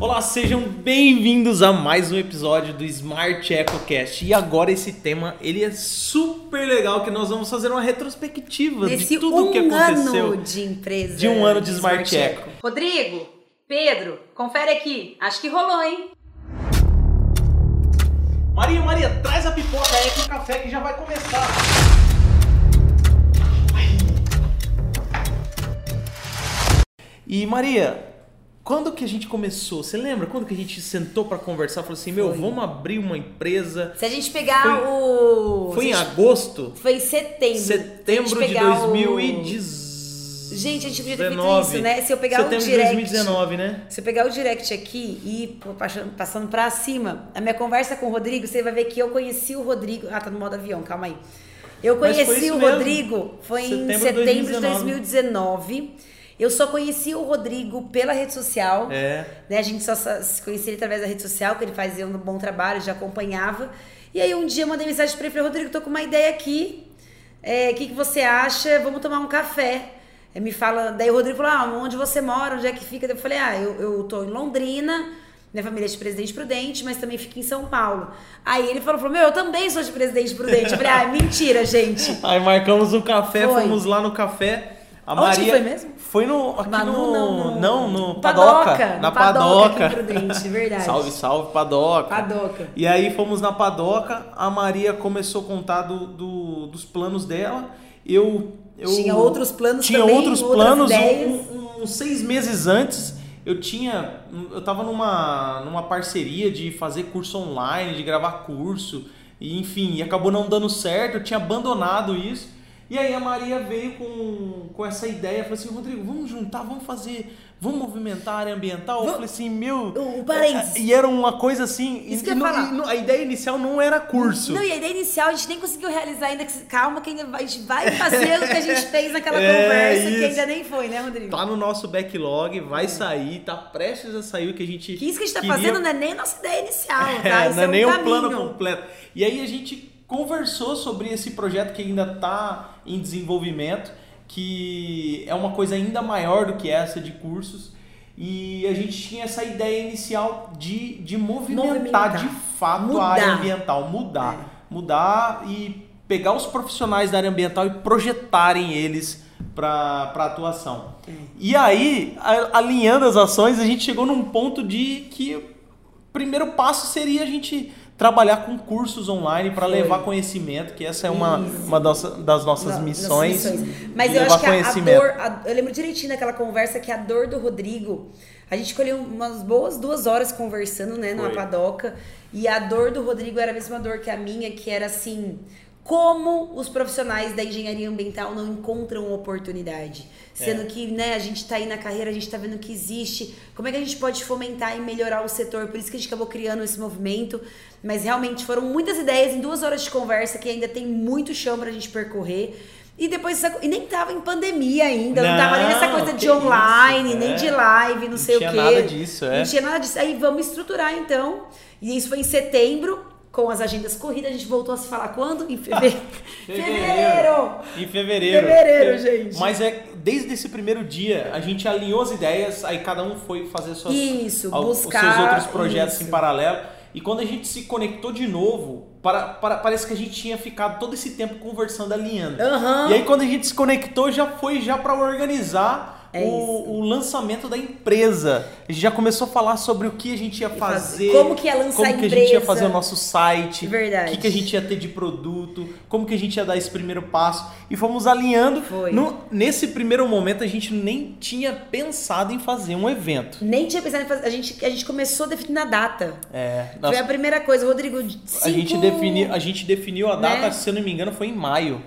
Olá, sejam bem-vindos a mais um episódio do Smart EcoCast. E agora esse tema, ele é super legal, que nós vamos fazer uma retrospectiva Nesse de tudo um o que aconteceu. ano de empresa. de um ano de Smart Eco. Rodrigo, Pedro, confere aqui. Acho que rolou, hein? Maria, Maria, traz a pipoca aí com o café que já vai começar. E Maria, quando que a gente começou? Você lembra quando que a gente sentou pra conversar? Falou assim, meu, Foi. vamos abrir uma empresa. Se a gente pegar Foi- o. Foi em agosto? Foi em setembro. Setembro de pegar o- 2019. Gente, a gente podia ter feito isso, né? Se eu pegar Setembro o de direct. 2019, né? Se eu pegar o direct aqui e pô, passando- pra cima, a minha conversa com o Rodrigo, você vai ver que eu conheci o Rodrigo. Ah, tá no modo avião, calma aí. Eu conheci o mesmo. Rodrigo, foi em Setembro de setembro de 2019. 2019. Eu só conheci o Rodrigo pela rede social. É. né? A gente só se conhecia ele através da rede social, que ele fazia um bom trabalho, já acompanhava. E aí um dia eu mandei mensagem pra ele, falei, Rodrigo, tô com uma ideia aqui. É, O que, que você acha? Vamos tomar um café. Aí me fala, daí o Rodrigo falou, ah, onde você mora, onde é que fica? Eu falei, ah, eu, eu tô em Londrina, minha família é de Presidente Prudente, mas também fica em São Paulo. Aí ele falou, falou, meu, eu também sou de Presidente Prudente. Eu falei, ah, mentira, gente. Aí marcamos um café, Foi. fomos lá no café. A Onde Maria foi mesmo? Foi no aqui Manu, no não, no- não, no Padoca, Padoca, na Padoca Padoca. verdade. salve, salve Padoca. Padoca. E aí fomos na Padoca, a Maria começou a contar do, do- dos planos dela. Eu, eu Tinha outros planos tinha também, outros planos. ideias. Um- um- uns seis meses antes, eu tinha, eu tava numa numa parceria de fazer curso online, de gravar curso, e enfim, e acabou não dando certo. Eu tinha abandonado isso. E aí a Maria veio com, com essa ideia, falou assim, Rodrigo, vamos juntar, vamos fazer, vamos movimentar a área ambiental. Eu falei assim, meu... O- o parênteses. E era uma coisa assim, Isso que eu falar. não- a ideia inicial não era curso. Não, e a ideia inicial a gente nem conseguiu realizar ainda. que- Calma, que ainda vai, a gente vai fazer o que a gente fez naquela É, conversa, que isso. ainda nem foi, né, Rodrigo? Tá no nosso backlog, vai sair, tá prestes a sair o que a gente Que isso que a gente tá queria- fazendo não é nem a nossa ideia inicial, tá? É, Isso não é um nem o plano completo. E aí a gente conversou sobre esse projeto que ainda está em desenvolvimento, que é uma coisa ainda maior do que essa de cursos. E a gente tinha essa ideia inicial de, de movimentar, Movimentar. de fato Mudar. a área ambiental, mudar. Mudar e pegar os profissionais da área ambiental e projetarem eles para atuação. E aí, a- alinhando as ações, a gente chegou num ponto de que o primeiro passo seria a gente trabalhar com cursos online para levar conhecimento, que essa é uma, Isso. uma nossa- das nossas Não, missões. nossas missões. Mas eu levar acho que a, a conhecimento. dor. a- eu lembro direitinho daquela conversa que a dor do Rodrigo. A gente escolheu umas boas duas horas conversando, né, numa Foi. padoca. E a dor do Rodrigo era a mesma dor que a minha, que era assim. Como os profissionais da engenharia ambiental não encontram oportunidade. Sendo É. que né, a gente tá aí na carreira, a gente tá vendo que existe. Como é que a gente pode fomentar e melhorar o setor? Por isso que a gente acabou criando esse movimento. Mas realmente foram muitas ideias em duas horas de conversa que ainda tem muito chão pra gente percorrer. E depois essa- e nem tava em pandemia ainda, não, tava nem nessa Não, coisa de online, isso, nem é. de live, não, Não sei tinha o quê. nada disso, é. Não tinha nada disso. Aí vamos estruturar então. E isso foi em setembro, com as agendas corridas, a gente voltou a se falar quando? Em fevereiro. fevereiro! Em fevereiro. Fevereiro, gente. Mas é desde esse primeiro dia a gente alinhou as ideias, aí cada um foi fazer suas, Isso, al- buscar, os seus outros projetos isso. em paralelo. E quando a gente se conectou de novo, para, para- parece que a gente tinha ficado todo esse tempo conversando, alinhando. Aham. E aí quando a gente se conectou, já foi já para organizar É o, o lançamento da empresa. A gente já começou a falar sobre o que a gente ia fazer, Como que ia lançar como a que a gente ia fazer o nosso site, Verdade. o que, que a gente ia ter de produto, como que a gente ia dar esse primeiro passo. E fomos alinhando. Foi. No- nesse primeiro momento, a gente nem tinha pensado em fazer um evento. Nem tinha pensado em fazer. A gente, a gente começou definindo a data. É, nós- Foi a primeira coisa, Rodrigo. a, cinco- gente definiu, a gente definiu a data, né? se eu não me engano, foi em maio.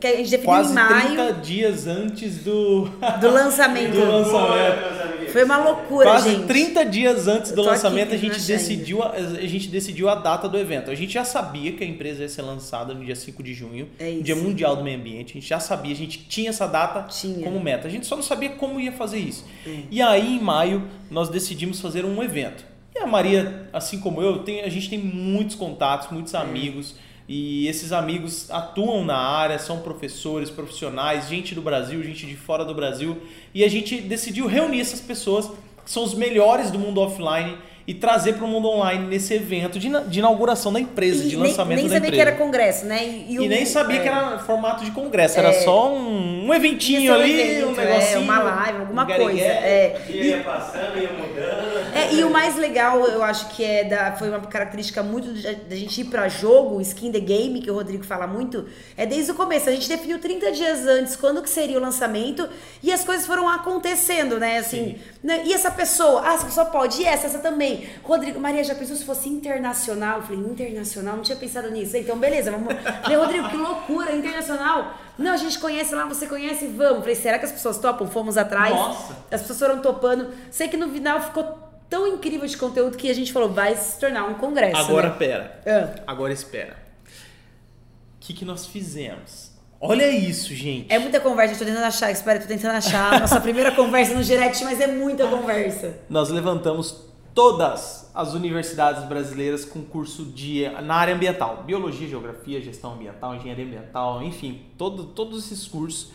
Que a gente definiu Quase em maio 30 dias antes do, do lançamento. do lançamento. Foi uma loucura, Quase gente. 30 dias antes do aqui lançamento, a gente, decidiu a, a gente decidiu a data do evento. A gente já sabia que a empresa ia ser lançada no dia 5 de junho, É Dia. Mundial do Meio Ambiente. A gente já sabia, a gente tinha essa data Tinha. como meta. A gente só não sabia como ia fazer isso. É. E aí, em maio, nós decidimos fazer um evento. E a Maria, assim como eu, tem, a gente tem muitos contatos, muitos É. amigos. E esses amigos atuam na área, são professores, profissionais, gente do Brasil, gente de fora do Brasil. E a gente decidiu reunir essas pessoas que são os melhores do mundo offline e trazer para o mundo online nesse evento de, de inauguração da empresa, E de nem, lançamento nem da sabia empresa. que era congresso, né? E, E o- nem sabia é. que era formato de congresso, era só um, um eventinho um ali, evento, um é, negocinho. uma live, alguma um coisa. É. Dia ia passando, ia mudando. É, e o mais legal, eu acho que é da, foi uma característica muito da da gente ir pra jogo, skin the game, que o Rodrigo fala muito, é desde o começo. A gente definiu 30 dias antes quando que seria o lançamento e as coisas foram acontecendo, né? Assim, né? e essa pessoa? Ah, essa pessoa pode, e essa, essa também. Rodrigo, Maria, já pensou se fosse internacional? Eu falei, internacional? Não tinha pensado nisso. Então, beleza, vamos. Falei, Rodrigo, que loucura, internacional. Não, a gente conhece lá, você conhece, vamos. Falei, será que as pessoas topam? Fomos atrás. Nossa. As pessoas foram topando. Sei que no final ficou tão incrível de conteúdo que a gente falou, vai se tornar um congresso. Agora né? pera. Ah. Agora espera. O que, que nós fizemos? Olha isso, gente. É muita conversa, eu tô tentando achar, espera, tô tentando achar a nossa primeira conversa no direct, mas é muita conversa. Nós levantamos todas as universidades brasileiras com curso de na área ambiental, biologia, geografia, gestão ambiental, engenharia ambiental, enfim, todo, todos esses cursos.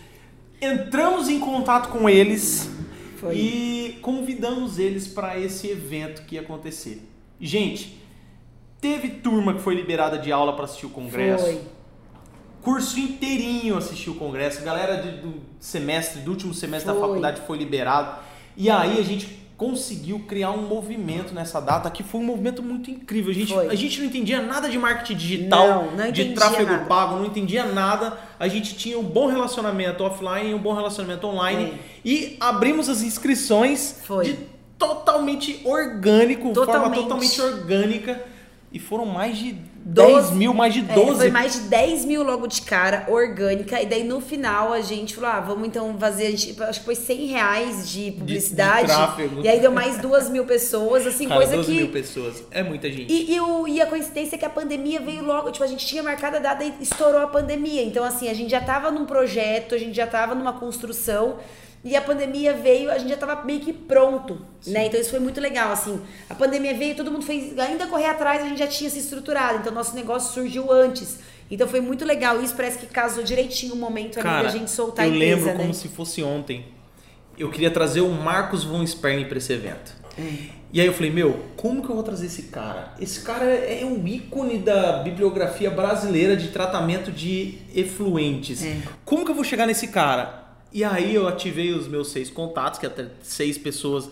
Entramos em contato com eles Foi. e convidamos eles para esse evento que ia acontecer. Gente, teve turma que foi liberada de aula para assistir o congresso. Foi. Curso inteirinho assistiu o congresso, galera do semestre, do último semestre da Foi. faculdade foi liberado. E aí a gente conseguiu criar um movimento nessa data que foi um movimento muito incrível. A gente, Foi. a gente não entendia nada de marketing digital, Não, não de tráfego nada. pago, não entendia nada. A gente tinha um bom relacionamento offline e um bom relacionamento online. E abrimos as inscrições Foi. de totalmente orgânico, forma Totalmente. totalmente orgânica. E foram mais de 12 10 mil, mais de É, 12 foi mais de 10 mil logo de cara, orgânica. E daí no final a gente falou: ah, vamos então fazer. A gente, acho que foi 100 reais de publicidade. de tráfego. E aí deu mais duas mil pessoas, assim, Cara, coisa 12 que. mil pessoas. É muita gente. E, e, o- e a coincidência é que a pandemia veio logo, tipo, a gente tinha marcado a data e estourou a pandemia. Então, assim, a gente já tava num projeto, a gente já tava numa construção. E a pandemia veio, a gente já tava meio que pronto, né? Então isso foi muito legal, assim. A pandemia veio, todo mundo fez, ainda correr atrás, a gente já tinha se estruturado. Então nosso negócio surgiu antes. Então foi muito legal. Isso parece que casou direitinho o momento ali Cara, da gente soltar eu a empresa, lembro né? como se fosse ontem. Eu queria trazer o Marcos von Sperling pra esse evento. E aí eu falei, meu, como que eu vou trazer esse cara? Esse cara é é um ícone da bibliografia brasileira de tratamento de efluentes. É. Como que eu vou chegar nesse cara? E aí eu ativei os meus seis contatos, que até seis pessoas.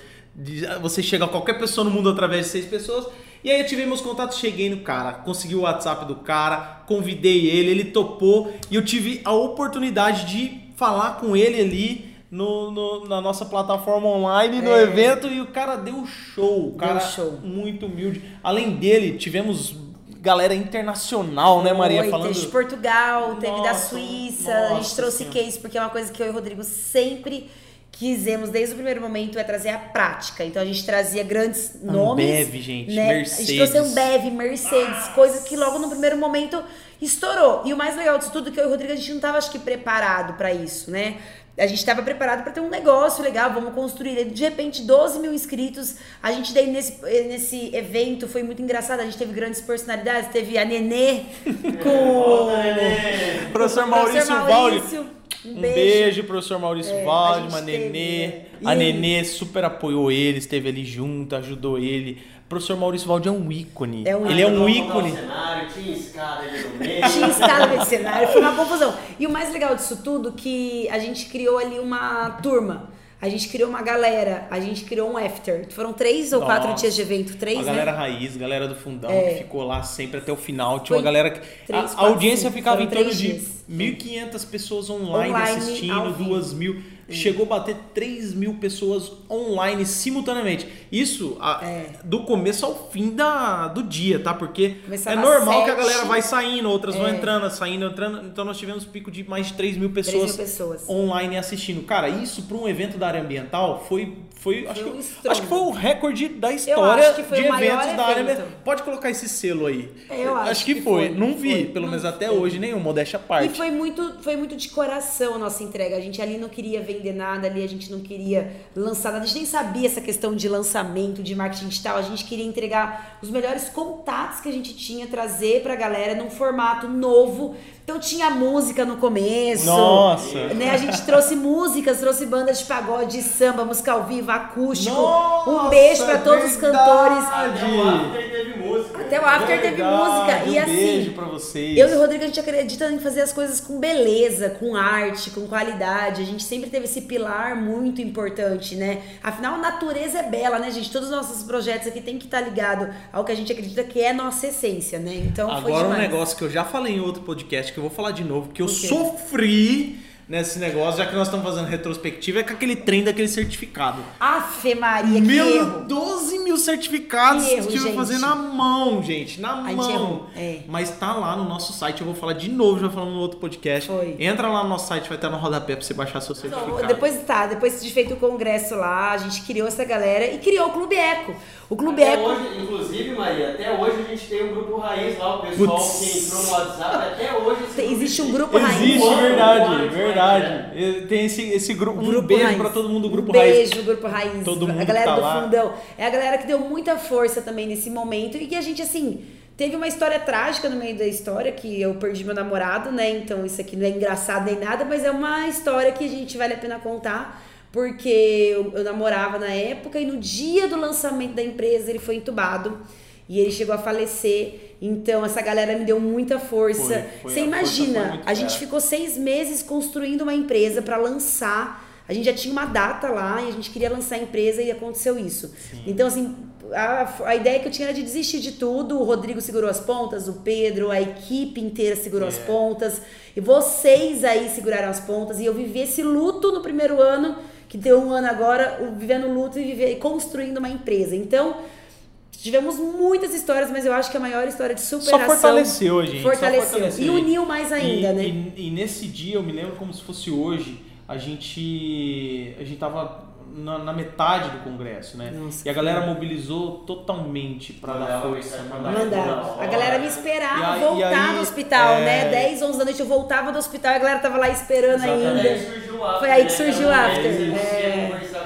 Você chega a qualquer pessoa no mundo através de seis pessoas. E aí eu ativei meus contatos, cheguei no cara, consegui o WhatsApp do cara, convidei ele, ele topou e eu tive a oportunidade de falar com ele ali no, no- na nossa plataforma online, no É. evento, e o cara deu show. O cara show. muito humilde. Além dele, tivemos galera internacional, né, Maria? Foi, Falando. Teve de Portugal, teve da Nossa, Suíça, a gente trouxe Senhora. case, porque é uma coisa que eu e o Rodrigo sempre quisemos, desde o primeiro momento, é trazer a prática. Então a gente trazia grandes nomes. Ambev, gente, né? A Mercedes. gente trouxe Ambev, Mercedes, coisas que logo no primeiro momento estourou. E o mais legal disso tudo é que eu e o Rodrigo, a gente não tava, acho que, preparado pra isso, né? A gente estava preparado para ter um negócio legal, vamos construir. De repente, 12 mil inscritos. A gente daí nesse, nesse evento foi muito engraçado. A gente teve grandes personalidades. Teve a Nenê com Professor o Maurício Valde. Maurício. Um beijo, professor Maurício É, Waldman, a a gente teve, Nenê. é. A Nenê super apoiou ele, esteve ali junto, ajudou ele professor Maurício Valdi é um ícone. É um ele é um ícone. Tinha escada ali no tinha escada cenário, foi uma confusão. E o mais legal disso tudo que a gente criou ali uma turma. A gente criou uma galera, a gente criou um after. Foram três ou Nossa, quatro dias de evento, três, a né? galera né? raiz, galera do fundão, é. que ficou lá sempre até o final. Tinha Foi uma galera que... Três, a, quatro, audiência cinco. ficava Foram em torno de 1.500 pessoas online, online assistindo, mil. Chegou a bater 3 mil pessoas online simultaneamente. Isso a, é. do começo ao fim da, do dia, tá? Porque Começava é normal que a galera vai saindo, outras é. vão entrando, saindo, entrando. Então nós tivemos pico de mais de 3 mil pessoas, 3 mil pessoas. online assistindo. Cara, isso para um evento da área ambiental foi. foi, foi acho, um que, acho, que, foi o recorde da história de eventos evento. da área ambiental. Pode colocar esse selo aí. Eu acho, acho que, que foi. foi. Não vi, foi. pelo menos até hoje, nenhum, modéstia parte. E foi muito, foi muito de coração a nossa entrega. A gente ali não queria ver vender nada ali, a gente não queria lançar nada, a gente nem sabia essa questão de lançamento, de marketing digital, a gente queria entregar os melhores contatos que a gente tinha, trazer pra galera num formato novo. Então tinha música no começo. Nossa. Né? A gente trouxe músicas, trouxe bandas de pagode, samba, música ao vivo, acústico. Nossa, um beijo pra todos os verdade. cantores. Até o After teve música. Música. E um assim, beijo pra vocês. eu e o Rodrigo, a gente acredita em fazer as coisas com beleza, com arte, com qualidade. A gente sempre teve esse pilar muito importante, né? Afinal, a natureza é bela, né, gente? Todos os nossos projetos aqui tem que estar ligado ao que a gente acredita que é nossa essência, né? Então foi Agora um negócio que eu já falei em outro podcast, que eu vou falar de novo, que eu O quê? sofri nesse negócio, já que nós estamos fazendo retrospectiva, é com aquele trem daquele certificado. Afe Maria, que Meu, erro. 12 mil certificados Que que erro, tive que gente. fazer na mão, gente. Na gente mão. errou, é. Mas tá lá no nosso site, eu vou falar de novo, já falando no outro podcast. Foi. Entra lá no nosso site, vai estar no rodapé pra você baixar seu certificado. Não, depois tá, depois de feito o congresso lá, a gente criou essa galera e criou o Clube Eco. O Clube Até Eco. hoje, inclusive, Maria, até hoje a gente tem um grupo raiz lá, o pessoal Putz. que entrou no WhatsApp, até hoje. existe um grupo raiz. Existe, verdade, ano, verdade. Eu- Tem esse, esse grupo. Um Grupo beijo Raiz. pra todo mundo do Grupo um Raiz. beijo, Grupo Raiz. Todo mundo a galera tá do lá. fundão. É a galera que deu muita força também nesse momento e que a gente, assim, teve uma história trágica no meio da história, que eu perdi meu namorado, né? Então isso aqui não é engraçado nem nada, mas é uma história que a gente vale a pena contar. Porque eu, eu namorava na época e no dia do lançamento da empresa ele foi entubado e ele chegou a falecer. Então essa galera me deu muita força. Foi, foi, Você força imagina, muito a gente fera. ficou seis meses construindo uma empresa para lançar. A gente já tinha uma data lá e a gente queria lançar a empresa e aconteceu isso. Então, assim, a, a ideia que eu tinha era de desistir de tudo. O Rodrigo segurou as pontas, o Pedro, a equipe inteira segurou as É. pontas. E vocês aí seguraram as pontas. E eu vivi esse luto no primeiro ano, que deu um ano agora, o- vivendo luto e viver, construindo uma empresa. Então, tivemos muitas histórias, mas eu acho que a maior história de superação... Só fortaleceu, gente. só Fortaleceu. fortaleceu. E uniu mais ainda, E- né? E, e nesse dia, eu me lembro como se fosse hoje, a gente, a gente tava na, na metade do congresso, né? Nossa, e a galera mobilizou totalmente pra dar força. mensagem pra mandar Mandava. força. A galera me esperava aí- voltar aí, do hospital, é, né? 10, 11 da noite eu voltava do hospital e a galera tava lá esperando Exatamente. Aí ainda. surgiu o After, Foi aí que né? surgiu o Aí After. É,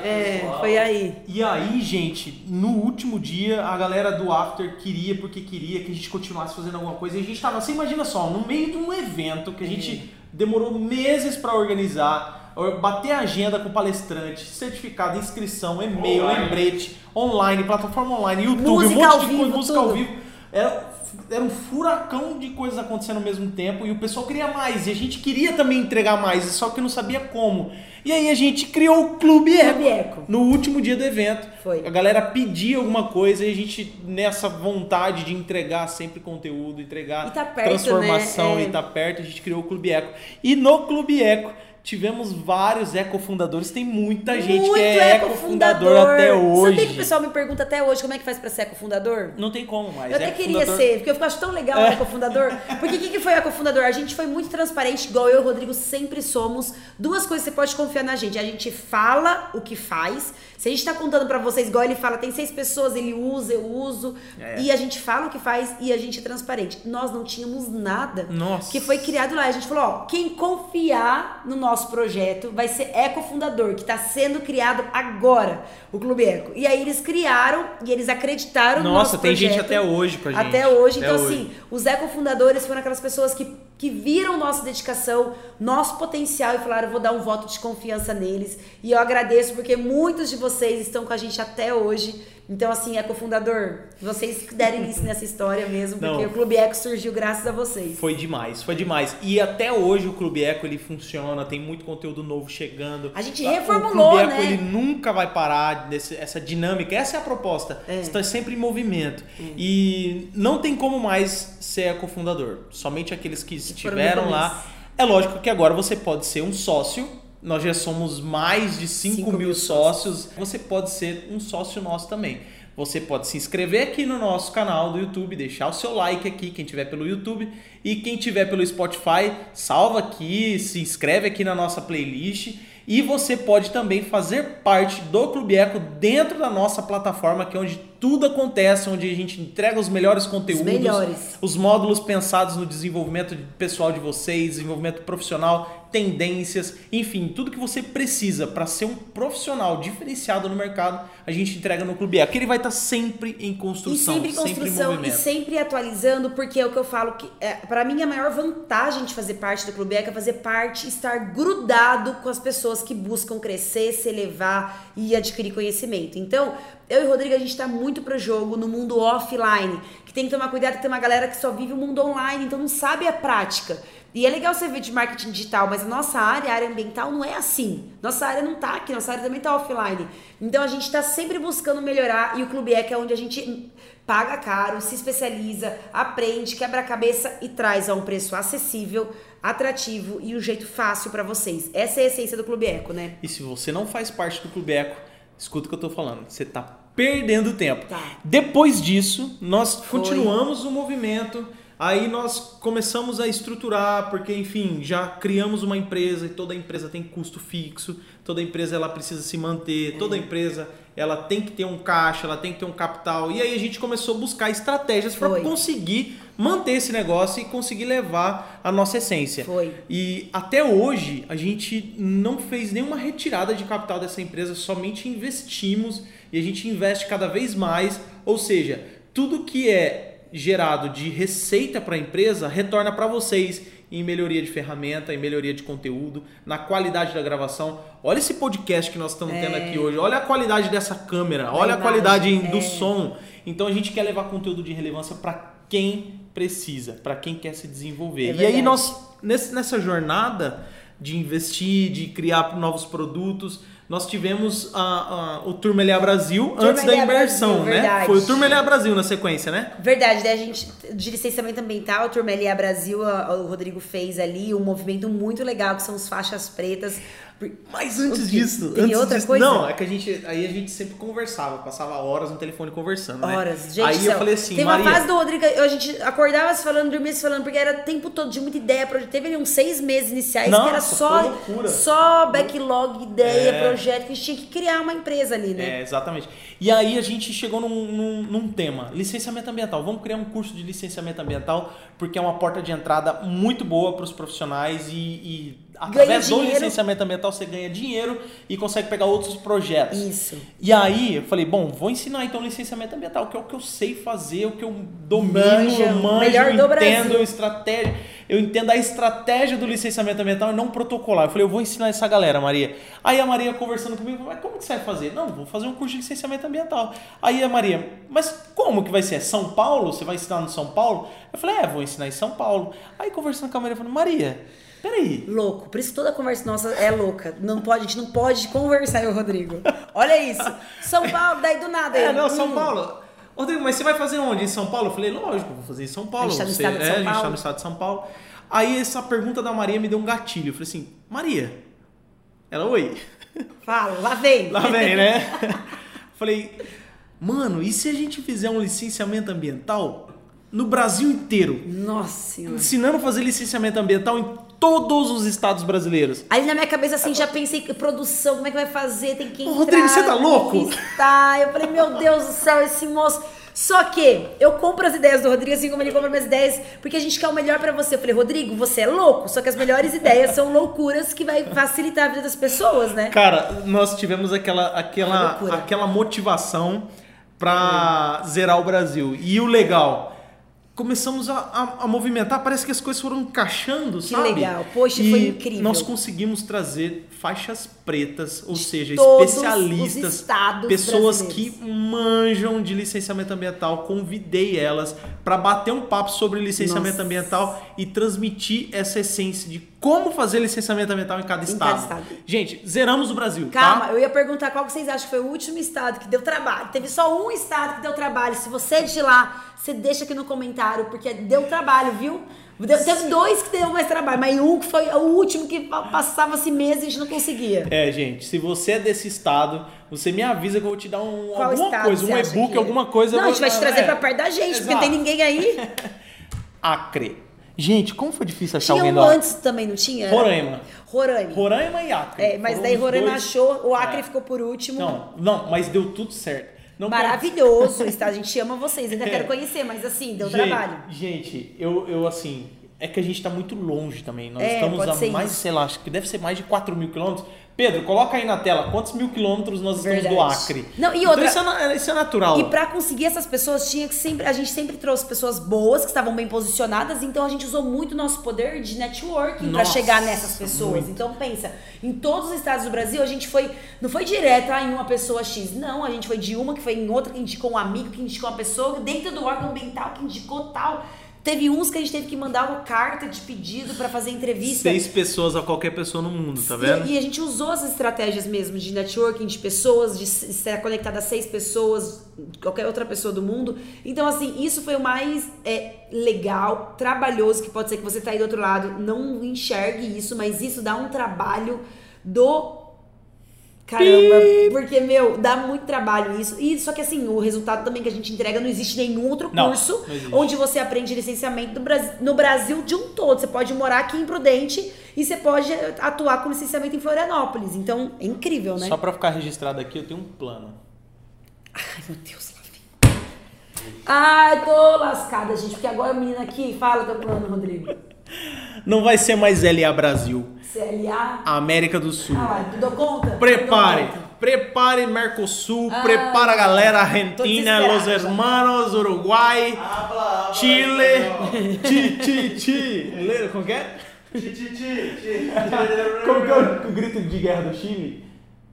é, pessoal. foi aí. E aí, gente, no último dia, a galera do After queria, porque queria que a gente continuasse fazendo alguma coisa. E a gente tava, você imagina só, no meio de um evento que a gente demorou meses pra organizar, or- bater a agenda com palestrante, certificado, inscrição, e-mail, Online. lembrete, online, plataforma online, YouTube, Música um monte ao de vivo, coisa, música ao vivo. Era, era um furacão de coisas acontecendo ao mesmo tempo e o pessoal queria mais. E a gente queria também entregar mais, só que não sabia como. E aí a gente criou o Clube Eco. Clube Eco. No último dia do evento. Foi. A galera pedia alguma coisa e a gente, nessa vontade de entregar sempre conteúdo, entregar E tá perto, transformação né? É. e tá perto, a gente criou o Clube Eco. E no Clube Eco tivemos vários ecofundadores. Tem muita gente Muito que é ecofundador. ecofundador até hoje. Sabia que o pessoal me pergunta até hoje como é que faz pra ser ecofundador? Não tem como mais. Eu até queria ecofundador- ser, porque eu acho tão legal o ecofundador. Porque o que, que foi o ecofundador? A gente foi muito transparente, igual eu e o Rodrigo sempre somos. Duas coisas que você pode confiar na gente. A gente fala o que faz. Se a gente tá contando pra vocês, igual ele fala, tem seis pessoas, ele usa, eu uso. É. E a gente fala o que faz e a gente é transparente. Nós não tínhamos nada Nossa. que foi criado lá. A gente falou, ó, quem confiar no nosso projeto vai ser ecofundador, que tá sendo criado agora, o Clube Eco. E aí eles criaram e eles acreditaram no Nossa, nosso tem gente projeto. até hoje com a gente. Até hoje. Até então, hoje. assim, os ecofundadores foram aquelas pessoas que, que viram nossa dedicação, nosso potencial e falaram: vou dar um voto de confiança neles. E eu agradeço porque muitos de vocês estão com a gente até hoje. Então, assim, ecofundador, vocês que derem início nessa história mesmo, porque Não. o Clube Eco surgiu graças a vocês. Foi demais, foi demais. E até hoje o Clube Eco ele funciona, tem muito conteúdo novo chegando. A gente O reformulou, Clube Eco né? ele nunca vai parar desse, essa dinâmica. Essa é a proposta. É. Está sempre em movimento. E não tem como mais ser cofundador. Somente aqueles que estiveram lá. É lógico que agora você pode ser um sócio. Nós já somos mais de 5 Cinco mil mil sócios. Você pode ser um sócio nosso também. Você pode se inscrever aqui no nosso canal do YouTube, deixar o seu like aqui, quem tiver pelo YouTube. E quem tiver pelo Spotify, salva aqui, se inscreve aqui na nossa playlist. E você pode também fazer parte do Clube Eco dentro da nossa plataforma, que é onde tudo acontece, onde a gente entrega os melhores conteúdos, melhores. os módulos pensados no desenvolvimento pessoal de vocês, desenvolvimento profissional, tendências, enfim, tudo que você precisa para ser um profissional diferenciado no mercado, a gente entrega no Clube Eco. Ele vai estar sempre em E construção, sempre em construção e movimento. sempre atualizando, porque é o que eu falo que é, para mim a maior vantagem de fazer parte do Clube Eco é fazer parte, estar grudado com as pessoas que buscam crescer, se elevar e adquirir conhecimento. Então, eu e o Rodrigo a gente tá muito pro jogo no mundo offline, que tem que tomar cuidado que tem uma galera que só vive o mundo online, então não sabe a prática. E é legal você ver de marketing digital, mas a nossa área, a área ambiental, não é assim. Nossa área não tá aqui, nossa área também tá offline. Então a gente tá sempre buscando melhorar e o Clube Eco é onde a gente paga caro, se especializa, aprende, quebra a cabeça e traz a um preço acessível, atrativo e um jeito fácil para vocês. Essa é a essência do Clube Eco, né? E se você não faz parte do Clube Eco, escuta o que eu tô falando. Você tá perdendo tempo. Tá. Depois disso, nós Foi. continuamos o movimento. Aí nós começamos a estruturar, porque enfim, já criamos uma empresa e toda empresa tem custo fixo, toda empresa ela precisa se manter, toda empresa ela tem que ter um caixa, ela tem que ter um capital. E aí a gente começou a buscar estratégias para conseguir manter esse negócio e conseguir levar a nossa essência. Foi. E até hoje a gente não fez nenhuma retirada de capital dessa empresa, somente investimos e a gente investe cada vez mais. Ou seja, tudo que é gerado de receita para a empresa retorna para vocês em melhoria de ferramenta, em melhoria de conteúdo, na qualidade da gravação. Olha esse podcast que nós estamos tendo aqui hoje, olha a qualidade dessa câmera, olha a qualidade do é. som. Então a gente quer levar conteúdo de relevância para quem precisa, para quem quer se desenvolver. É e aí verdade. nós nesse- nessa jornada de investir, de criar novos produtos, nós tivemos a, a- o Turmelhar Brasil Turma antes da imersão, Brasil, né? verdade. Foi o Turmelhar Brasil na sequência, né? Verdade, daí a gente, de licenciamento ambiental, a Turma LA Brasil, a- o Rodrigo fez ali um movimento muito legal, que são os faixas pretas. Mas antes disso, Tem antes outra disso- coisa? não, é que a gente aí a gente sempre conversava, passava horas no telefone conversando, né? Horas, gente. aí do eu céu. falei assim, Tem Maria, uma fase do Rodrigo, a gente acordava se falando, dormia se falando, porque era o tempo todo de muita ideia. projeto. Teve ali uns seis meses iniciais que era Nossa, só, só backlog, ideia, É. projeto, que a gente tinha que criar uma empresa ali, né? É, exatamente. E aí a gente chegou num, num- num tema, licenciamento ambiental. Vamos criar um curso de licenciamento ambiental, porque é uma porta de entrada muito boa para os profissionais e, e através do licenciamento ambiental você ganha dinheiro e consegue pegar outros projetos. Isso. E aí eu falei, bom, vou ensinar então licenciamento ambiental, que é o que eu sei fazer, o que eu domino, Manja, eu manjo, melhor eu do entendo Brasil. estratégia, eu entendo a estratégia do licenciamento ambiental e não protocolar. Eu falei, eu vou ensinar essa galera, Maria. Aí a Maria conversando comigo, mas como que você vai fazer? Não, vou fazer um curso de licenciamento ambiental. Aí a Maria, mas como que vai ser? É São Paulo? Você vai ensinar no São Paulo? Eu falei, é, vou ensinar em São Paulo. Aí conversando com a Maria, falei, Maria, peraí, Louco. Por isso toda conversa nossa é louca. Não pode, a gente não pode conversar, eu, Rodrigo. Olha isso. São Paulo, daí do nada. É, ele, não, São hum, Paulo. Rodrigo, mas você vai fazer onde? Em São Paulo? Eu falei, lógico, vou fazer em São Paulo. A gente tá no Você- estado de é, São a gente Paulo. tá no estado de São Paulo. Aí essa pergunta da Maria me deu um gatilho. Eu falei assim, Maria. Ela, oi. Fala, lá vem. Lá vem, né? falei, mano, e se a gente fizer um licenciamento ambiental no Brasil inteiro? Nossa senhora. Ensinando a fazer licenciamento ambiental em todos os estados brasileiros. Aí na minha cabeça, assim, já pensei que produção, como é que vai fazer? Tem que Ô, entrar. Rodrigo, você tá louco? Tá. Eu falei, meu Deus do céu, esse moço. Só que eu compro as ideias do Rodrigo, assim como ele compra minhas ideias, porque a gente quer o melhor pra você. Eu falei, Rodrigo, você é louco, só que as melhores ideias são loucuras que vai facilitar a vida das pessoas, né? Cara, nós tivemos aquela, aquela, aquela motivação pra zerar o Brasil. E o legal, começamos a, a- a movimentar, parece que as coisas foram encaixando, Que sabe? legal. Poxa, e foi incrível. Nós conseguimos trazer faixas pretas, ou seja, todos especialistas, pessoas que manjam de licenciamento ambiental. Convidei elas para bater um papo sobre licenciamento Nossa. ambiental e transmitir essa essência de como fazer licenciamento ambiental em cada Em estado. cada estado. Gente, zeramos o Brasil, Calma, tá? eu ia perguntar qual que vocês acham que foi o último estado que deu trabalho. Teve só um estado que deu trabalho. Se você é de lá, você deixa aqui no comentário, porque deu trabalho, viu? Teve dois que deu mais trabalho, mas um que foi o último que pa- passava-se meses e a gente não conseguia. É, gente, se você é desse estado, você me avisa que eu vou te dar um, Qual alguma coisa, um e-book, que é? alguma coisa. Não, eu a gente vou- vai te trazer é. pra perto da gente, porque não Exato. tem ninguém aí. Acre. Gente, como foi difícil achar Tinha alguém um lá? antes também, não tinha? Roraima. Roraima. Roraima e Acre. É, mas Foram daí Roraima dois- achou, o Acre É. ficou por último. Não, não, mas deu tudo certo. Não Maravilhoso, está? A gente ama vocês, ainda quero conhecer, mas assim, deu gente, trabalho. Gente, eu, eu assim, é que a gente tá muito longe também. Nós É, estamos a mais, isso. sei lá, acho que deve ser mais de 4 mil quilômetros. Pedro, coloca aí na tela quantos mil quilômetros nós estamos do. Acre. Não, e Então outra- isso, é, isso é natural. E pra conseguir essas pessoas, tinha que sempre. A gente sempre trouxe pessoas boas, que estavam bem posicionadas, então a gente usou muito o nosso poder de networking Nossa, chegar nessas pessoas. muito. Então pensa, em todos os estados do Brasil, a gente foi. Não foi direto ah, em uma pessoa X. Não, a gente foi de uma que foi em outra, que indicou um amigo, que indicou uma pessoa, dentro do órgão ambiental, que indicou tal. Teve uns que a gente teve que mandar uma carta de pedido pra fazer entrevista. Seis pessoas a qualquer pessoa no mundo, tá vendo? E, e a gente usou essas estratégias mesmo de networking, de pessoas, de estar conectada a seis pessoas, qualquer outra pessoa do mundo. Então, assim, isso foi o mais é, legal, trabalhoso, que pode ser que você tá aí do outro lado, não enxergue isso, mas isso dá um trabalho do Caramba, porque, meu, dá muito trabalho isso. E só que assim, o resultado também que a gente entrega não existe nenhum outro Não, curso não onde você aprende licenciamento no Brasil, no Brasil de um todo. Você pode morar aqui em Prudente e você pode atuar com licenciamento em Florianópolis. Então, é incrível, né? Só pra ficar registrado aqui, eu tenho um plano. Ai, meu Deus, lá vem. Ai, tô lascada, gente, porque agora a menina aqui fala teu plano, Rodrigo. Não vai ser mais LA Brasil, CLA. América do Sul. Ah, tu deu conta? Prepare, Dou conta. prepare Mercosul, Ah, prepara a galera Argentina, Los. Hermanos, Uruguai, habla. Chile, Chi, Chi, Chi. Lembra Como que é? Ti, ti, ti, ti. Como que é o, grito de guerra do Chile?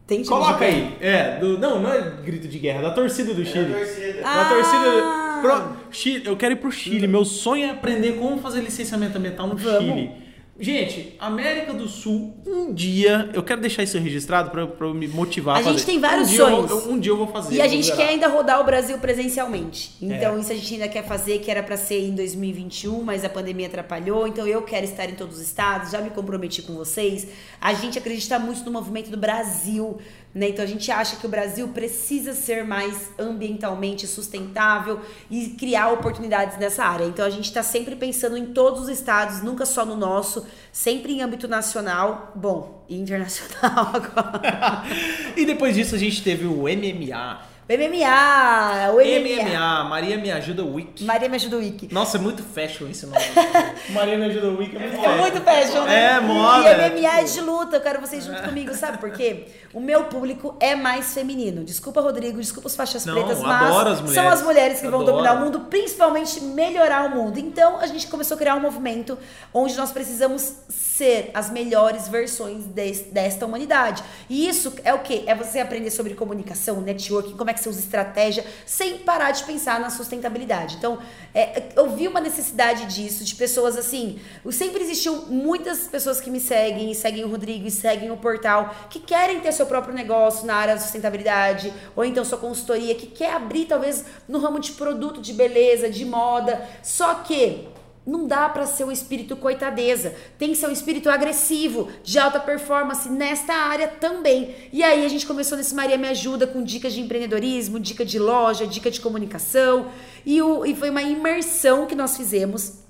Tem Coloca aí. É, do, não, não é grito de guerra, da torcida do Chile. torcida. Da Ah. torcida. Pro, Chile, eu quero ir pro Chile. Meu sonho é aprender como fazer licenciamento ambiental no Vamos. Chile. Gente, América do Sul, um dia, eu quero deixar isso registrado eu me motivar a, A gente fazer. tem vários um dia sonhos. vou- eu- um dia eu vou fazer. E a gente quer ainda rodar o Brasil presencialmente. Então, É. isso a gente ainda quer fazer, que era pra ser em 2021, mas a pandemia atrapalhou. Então, eu quero estar em todos os estados, já me comprometi com vocês. A gente acredita muito no movimento do Brasil, né? Então, a gente acha que o Brasil precisa ser mais ambientalmente sustentável e criar oportunidades nessa área. Então, a gente tá sempre pensando em todos os estados, nunca só no nosso, sempre em âmbito nacional, bom, e internacional agora. E depois disso a gente teve o MMA. O MMA, o MMA. MMA, Maria Me Ajuda Week. Maria me ajuda o Wiki. Nossa, é muito fashion esse nome. Maria Me Ajuda Week é muito É fashion. muito fashion, né? É, moda, E MMA é tipo- de luta, eu quero vocês junto comigo, sabe por quê? O meu público é mais feminino. Desculpa, Rodrigo, desculpa os faixas Não, pretas, mas as são as mulheres que vão Adoro. dominar o mundo, principalmente melhorar o mundo. Então, a gente começou a criar um movimento onde nós precisamos ser as melhores versões des- desta humanidade. E isso é o quê? É você aprender sobre comunicação, networking, como é que você usa estratégia, sem parar de pensar na sustentabilidade. Então, é, eu vi uma necessidade disso, de pessoas assim. Sempre existiu muitas pessoas que me seguem, e seguem o Rodrigo, e seguem o portal, que querem ter seu próprio negócio na área da sustentabilidade, ou então sua consultoria, que quer abrir talvez no ramo de produto, de beleza, de moda. Só que não dá pra ser um espírito coitadeza. Tem que ser um espírito agressivo, de alta performance nesta área também. E aí a gente começou nesse Maria Me Ajuda com dicas de empreendedorismo, dica de loja, dica de comunicação. E, o, e foi uma imersão que nós fizemos.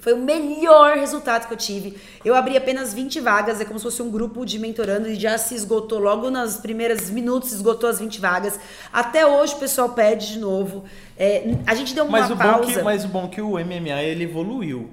Foi o melhor resultado que eu tive. Eu abri apenas 20 vagas, é como se fosse um grupo de mentorando e já se esgotou logo nas primeiras minutos, esgotou as 20 vagas. Até hoje o pessoal pede de novo. É, a gente deu uma Mas pausa. que, mas o bom que o MMA ele evoluiu.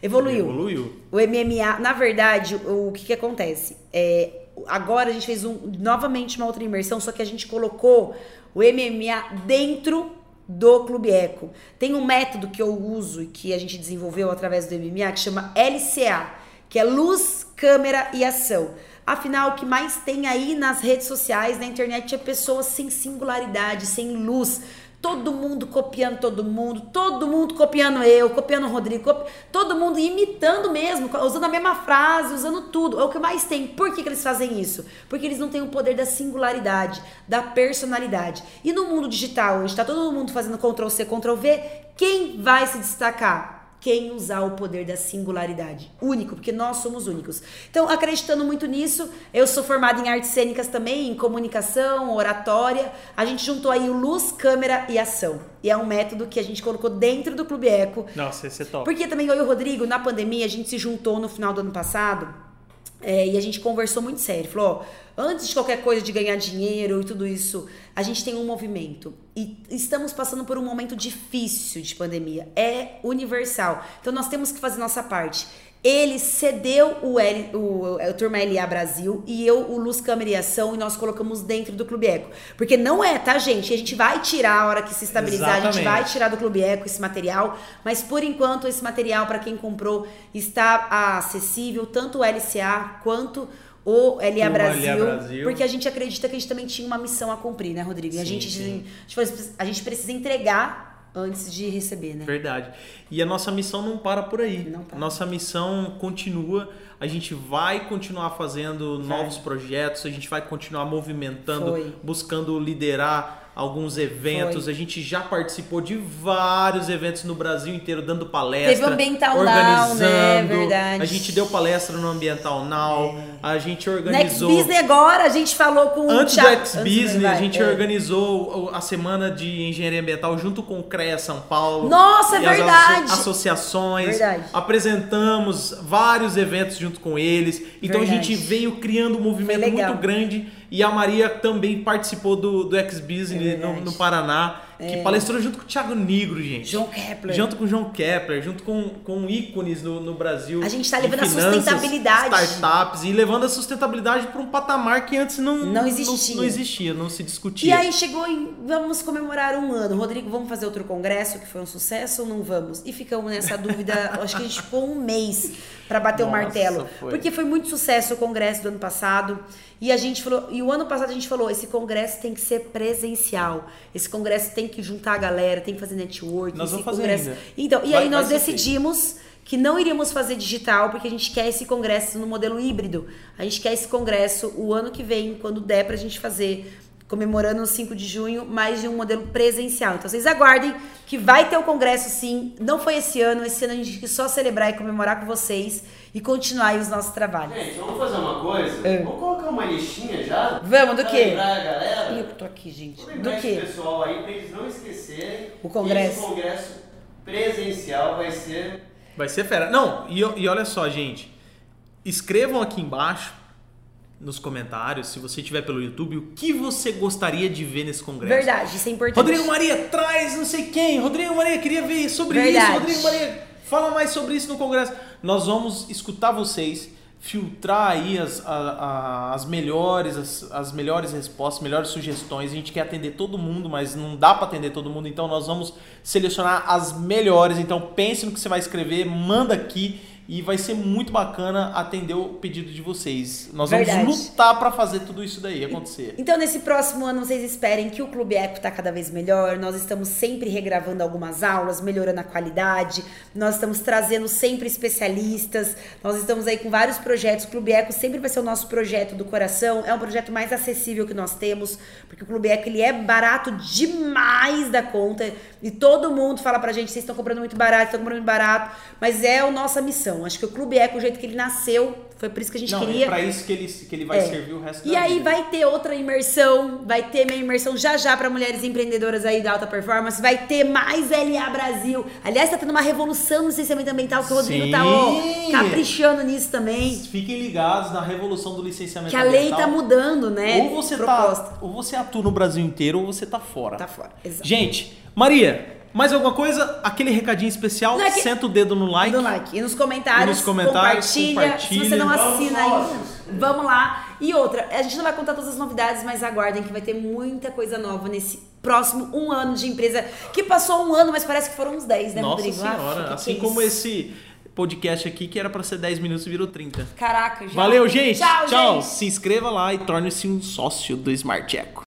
Evoluiu. Evoluiu. O MMA, na verdade, o, o que, que acontece? É, agora a gente fez um, novamente uma outra imersão, só que a gente colocou o MMA dentro do Clube Eco. Tem um método que eu uso e que a gente desenvolveu através do MMA que chama LCA, que é luz, câmera e ação. Afinal, o que mais tem aí nas redes sociais, na internet, é pessoas sem singularidade, sem luz. Todo mundo copiando todo mundo, todo mundo copiando eu, copiando o Rodrigo, copi- todo mundo imitando mesmo, usando a mesma frase, usando tudo. É o que mais tem. Por que, que eles fazem isso? Porque eles não têm o poder da singularidade, da personalidade. E no mundo digital, hoje está todo mundo fazendo Ctrl C, Ctrl V, quem vai se destacar? Quem usar o poder da singularidade. Único, porque nós somos únicos. Então, acreditando muito nisso, eu sou formada em artes cênicas também, em comunicação, oratória. A gente juntou aí o luz, câmera e ação. E é um método que a gente colocou dentro do Clube Eco. Nossa, esse é top. Porque também eu e o Rodrigo, na pandemia, a gente se juntou no final do ano passado É, e a gente conversou muito sério. Falou, ó, antes de qualquer coisa de ganhar dinheiro e tudo isso, a gente tem um movimento. E estamos passando por um momento difícil de pandemia. É universal. Então nós temos que fazer nossa parte. Ele cedeu o, L, o, o Turma LA Brasil e eu, o Luz Câmara e Ação, e nós colocamos dentro do Clube Eco. Porque não é, tá, gente? A gente vai tirar a hora que se estabilizar, a gente Exatamente. vai tirar do Clube Eco esse material, mas por enquanto esse material para quem comprou está acessível, tanto o LCA quanto o LA Brasil, LA Brasil. porque a gente acredita que a gente também tinha uma missão a cumprir, né, Rodrigo? E a Sim, gente, sim. a gente a gente precisa entregar antes de receber, né? Verdade. E a nossa missão não para por aí. Não para. Nossa missão continua. A gente vai continuar fazendo Vai. novos projetos, a gente vai continuar movimentando, Foi. buscando liderar alguns eventos. Foi. A gente já participou de vários eventos no Brasil inteiro, dando palestra, Teve o Ambiental Now, organizando. né? Verdade. A gente deu palestra no Ambiental Now. A gente organizou. Business agora, a gente falou com Antes o do Thiago- X-Business, vai, a gente é. organizou a semana de engenharia ambiental junto com o CREA São Paulo. Nossa, é as verdade. asso- associações. Verdade. Apresentamos vários eventos junto com eles. Então a Verdade. gente veio criando um movimento muito grande. E a Maria também participou do, do X-Business É no, no Paraná, que palestrou junto com o Thiago Negro, gente. João Kepler. Junto com o João Kepler, junto com, com ícones no, no Brasil. A gente tá de levando a finanças, sustentabilidade. Startups e levando a sustentabilidade para um patamar que antes não, Não existia. Não, existia, não se discutia. E aí chegou em vamos comemorar um ano. Rodrigo, vamos fazer outro congresso que foi um sucesso ou não vamos? E ficamos nessa dúvida, acho que a gente ficou um mês para bater o Nossa, martelo. foi. Porque foi muito sucesso o congresso do ano passado. E a gente falou, e o ano passado a gente falou, esse congresso tem que ser presencial. Esse congresso tem que juntar a galera, tem que fazer network. Nós vamos fazer congresso... ainda. Então, e Vai- aí nós feito. decidimos que não iríamos fazer digital porque a gente quer esse congresso no modelo híbrido. A gente quer esse congresso o ano que vem, quando der pra gente fazer comemorando o 5 de junho, mais de um modelo presencial. Então vocês aguardem que vai ter o congresso sim. Não foi esse ano, esse ano a gente quis só celebrar e comemorar com vocês e continuar aí os nossos trabalhos. Gente, vamos fazer uma coisa? É. Vamos colocar uma listinha já? Vamos, do pra quê? lembrar a galera? Ih, Eu tô aqui, gente. Do lembrar esse que? pessoal aí pra eles não esquecerem. O congresso. que congresso presencial vai ser. Vai ser fera. Não, e, e olha só, gente. Escrevam aqui embaixo nos comentários, se você estiver pelo YouTube, o que você gostaria de ver nesse congresso. Verdade, isso é importante. Rodrigo Maria, traz não sei quem. Rodrigo Maria, queria ver sobre Verdade. isso. Rodrigo Maria, fala mais sobre isso no congresso. Nós vamos escutar vocês, filtrar aí as, a- a- as melhores, as, as melhores respostas, melhores sugestões. A gente quer atender todo mundo, mas não dá para atender todo mundo, então nós vamos selecionar as melhores. Então pense no que você vai escrever, manda aqui. E vai ser muito bacana atender o pedido de vocês. Nós Verdade. vamos lutar para fazer tudo isso daí acontecer. Então, nesse próximo ano, vocês esperem que o Clube Eco tá cada vez melhor. Nós estamos sempre regravando algumas aulas, melhorando a qualidade. Nós estamos trazendo sempre especialistas. Nós estamos aí com vários projetos. O Clube Eco sempre vai ser o nosso projeto do coração. É um projeto mais acessível que nós temos, porque o Clube Eco ele é barato demais da conta. E todo mundo fala pra gente, vocês estão comprando muito barato, estão comprando muito barato. Mas é a nossa missão. Acho que o Clube Eco, o jeito que ele nasceu, foi por isso que a gente Não, queria. é para isso que ele, que ele vai É. servir o resto E aí vida. vai ter outra imersão, vai ter minha imersão já já para mulheres empreendedoras aí da alta performance, vai ter mais LA Brasil. Aliás, tá tendo uma revolução no licenciamento ambiental que o Rodrigo tá ó, Sim. caprichando nisso também. Fiquem ligados na revolução do licenciamento Que a lei ambiental. tá mudando, né? Ou você Proposta. tá, ou você atua no Brasil inteiro ou você tá fora. Tá fora. Exato. Gente, Maria, mais alguma coisa? Aquele recadinho especial, Não, é senta o dedo no like. Do like. E nos comentários, E nos comentários, compartilha. compartilha. Se você não assina ainda, vamos lá. E outra, a gente não vai contar todas as novidades, mas aguardem que vai ter muita coisa nova nesse próximo um ano de empresa. Que passou um ano, mas parece que foram uns 10, né, Nossa Rodrigo? senhora, Ah, que assim que é como isso? esse podcast aqui que era pra ser 10 minutos virou 30. Caraca, já. Valeu, gente. Tchau, gente. Se inscreva lá e torne-se um sócio do Smart Eco.